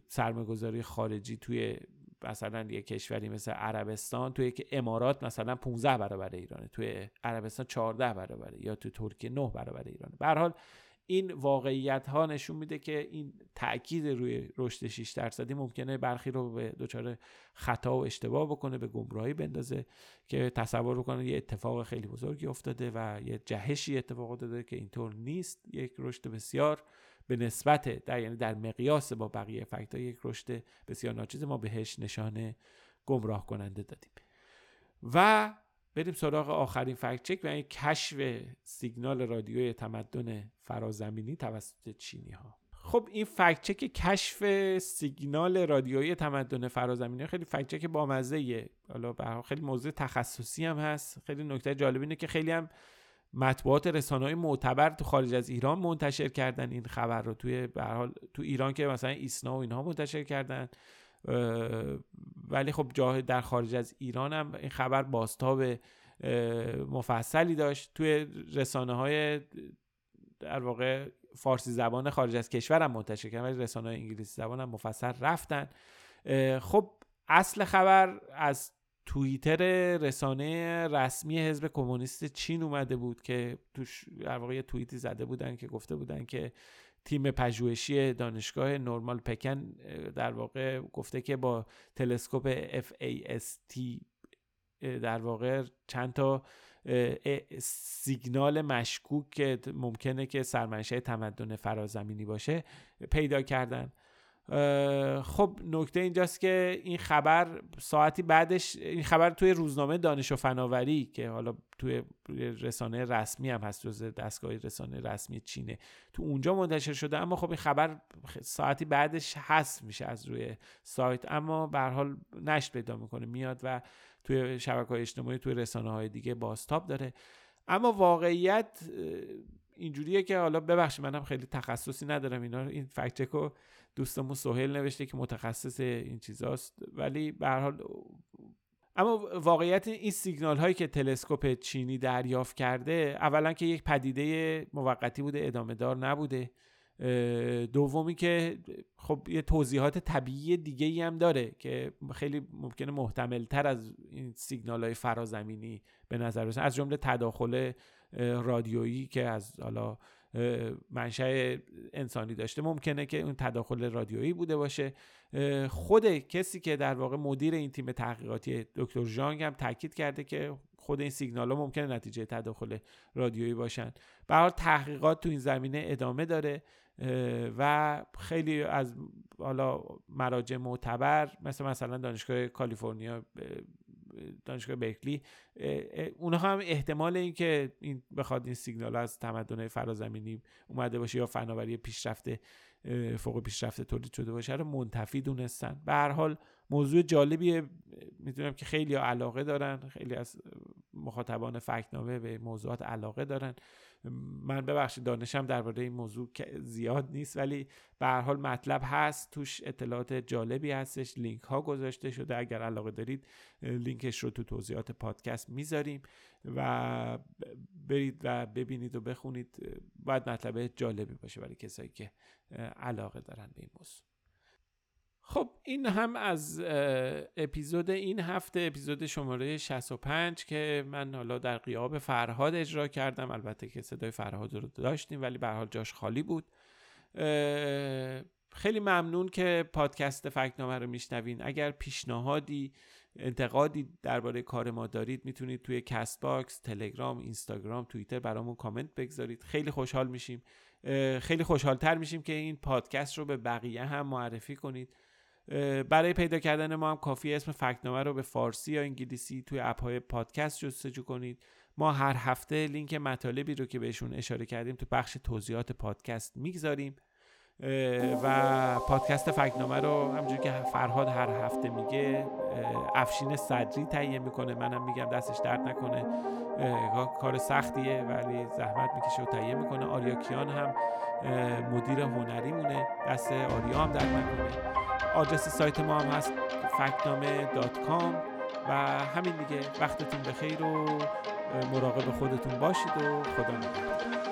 سرمایه‌گذاری خارجی توی مثلا یه کشوری مثل عربستان توی که امارات مثلا 15 برابر ایرانه توی عربستان 14 برابره یا توی ترکیه 9 برابر ایرانه. به حال این واقعیت ها نشون میده که این تاکید روی رشد 6 درصدی ممکنه برخی رو به دچار خطا و اشتباه بکنه به گمراهی بندازه که تصور بکنه یه اتفاق خیلی بزرگی افتاده و یه جهشی اتفاق افتاده که اینطور نیست. یک رشد بسیار به نسبت در یعنی در مقیاس با بقیه فکت یک رشد بسیار ناچیز ما بهش نشانه گمراه کننده دادیم. و بریم سراغ آخرین فکت چک و این کشف سیگنال رادیوی تمدن فرازمینی توسط چینی ها خب این فکت چک کشف سیگنال رادیویی تمدن فرازمینی خیلی فکت چک بامزه حالا به خیلی موضوع تخصصی هم هست. خیلی نکته جالب اینه که خیلی هم مطبوعات رسانه‌های معتبر تو خارج از ایران منتشر کردن این خبر رو. توی به تو ایران که مثلا ایسنا و اینها منتشر کردن. ولی خب جاه در خارج از ایران هم این خبر باستاب مفصلی داشت. توی رسانه های در واقع فارسی زبان خارج از کشور هم منتشر کردن ولی رسانه های انگلیسی زبان هم مفصل رفتن. خب اصل خبر از توییتر رسانه رسمی حزب کمونیست چین اومده بود که توش در واقع یه توییتی زده بودن که گفته بودن که تیم پژوهشی دانشگاه نورمال پکن در واقع گفته که با تلسکوپ FAST در واقع چند تا سیگنال مشکوک که ممکنه که سرمنشه تمدن فرازمینی باشه پیدا کردن. خب نکته اینجاست که این خبر ساعتی بعدش این خبر توی روزنامه دانش و فناوری که حالا توی رسانه رسمی هم هست جز دستگاه رسانه رسمی چینه تو اونجا منتشر شده. اما خب این خبر ساعتی بعدش حذف میشه از روی سایت. اما به حال نشر پیدا می‌کنه میاد و توی شبکه های اجتماعی توی رسانه های دیگه بازتاب داره. اما واقعیت اینجوریه که حالا ببخشید منم خیلی تخصصی ندارم اینا این فکت دوستمون سهیل نوشته که متخصص این چیزاست. ولی به حال اما واقعیت این سیگنال هایی که تلسکوپ چینی دریافت کرده اولا که یک پدیده موقتی بوده ادامه دار نبوده. دومی که خب یه توضیحات طبیعی دیگه ای هم داره که خیلی ممکنه محتمل تر از این سیگنال های فرازمینی به نظر برسن از جمله تداخل رادیویی که از حالا منشأ انسانی داشته. ممکنه که اون تداخل رادیویی بوده باشه. خود کسی که در واقع مدیر این تیم تحقیقاتی دکتر ژانگ هم تاکید کرده که خود این سیگنال ها ممکنه نتیجه تداخل رادیویی باشن. به تحقیقات تو این زمینه ادامه داره و خیلی از حالا مراجع معتبر مثل مثلا دانشگاه کالیفرنیا دانشگاه برکلی. اونها هم احتمال اینکه این بخواد این سیگنال از تمدن فرازمینی اومده باشه یا فناوری پیشرفته فوق پیشرفته تولید شده باشه رو منتفی دونستن. به هر حال موضوع جالبیه. می‌دونم که خیلی علاقه دارن خیلی از مخاطبان فکنامه به موضوعات علاقه دارن. من ببخشید دانشم درباره این موضوع زیاد نیست ولی به هر حال مطلب هست. توش اطلاعات جالبی هستش. لینک ها گذاشته شده. اگر علاقه دارید لینکش رو تو توضیحات پادکست می‌ذاریم و برید و ببینید و بخونید. باید مطلب جالبی باشه برای کسایی که علاقه دارن به این موضوع. خب این هم از اپیزود این هفته اپیزود شماره 65 که من حالا در غیاب فرهاد اجرا کردم. البته که صدای فرهاد رو داشتیم ولی به حال جاش خالی بود. خیلی ممنون که پادکست فکنامه رو میشنوین. اگر پیشنهادی انتقادی درباره کار ما دارید می‌تونید توی Castbox تلگرام اینستاگرام توییتر برامون کامنت بگذارید. خیلی خوشحال میشیم. خیلی خوشحالتر میشیم که این پادکست رو به بقیه هم معرفی کنید. برای پیدا کردن ما هم کافی اسم فکنامه رو به فارسی یا انگلیسی توی اپ های پادکست جستجو کنید. ما هر هفته لینک مطالبی رو که بهشون اشاره کردیم تو بخش توضیحات پادکست می‌گذاریم. و پادکست فکنامه رو همجور که فرهاد هر هفته میگه افشین صدری تهیه می‌کنه. منم میگم دستش درد نکنه. کار سختیه ولی زحمت می‌کشه و تهیه می‌کنه. آریا کیان هم مدیر هنری مونه دست آریا هم درد نکنه. آدرس سایت ما هم هست فکنامه دات کام و همین دیگه. وقتتون بخیر و مراقب خودتون باشید و خدا نگهدار.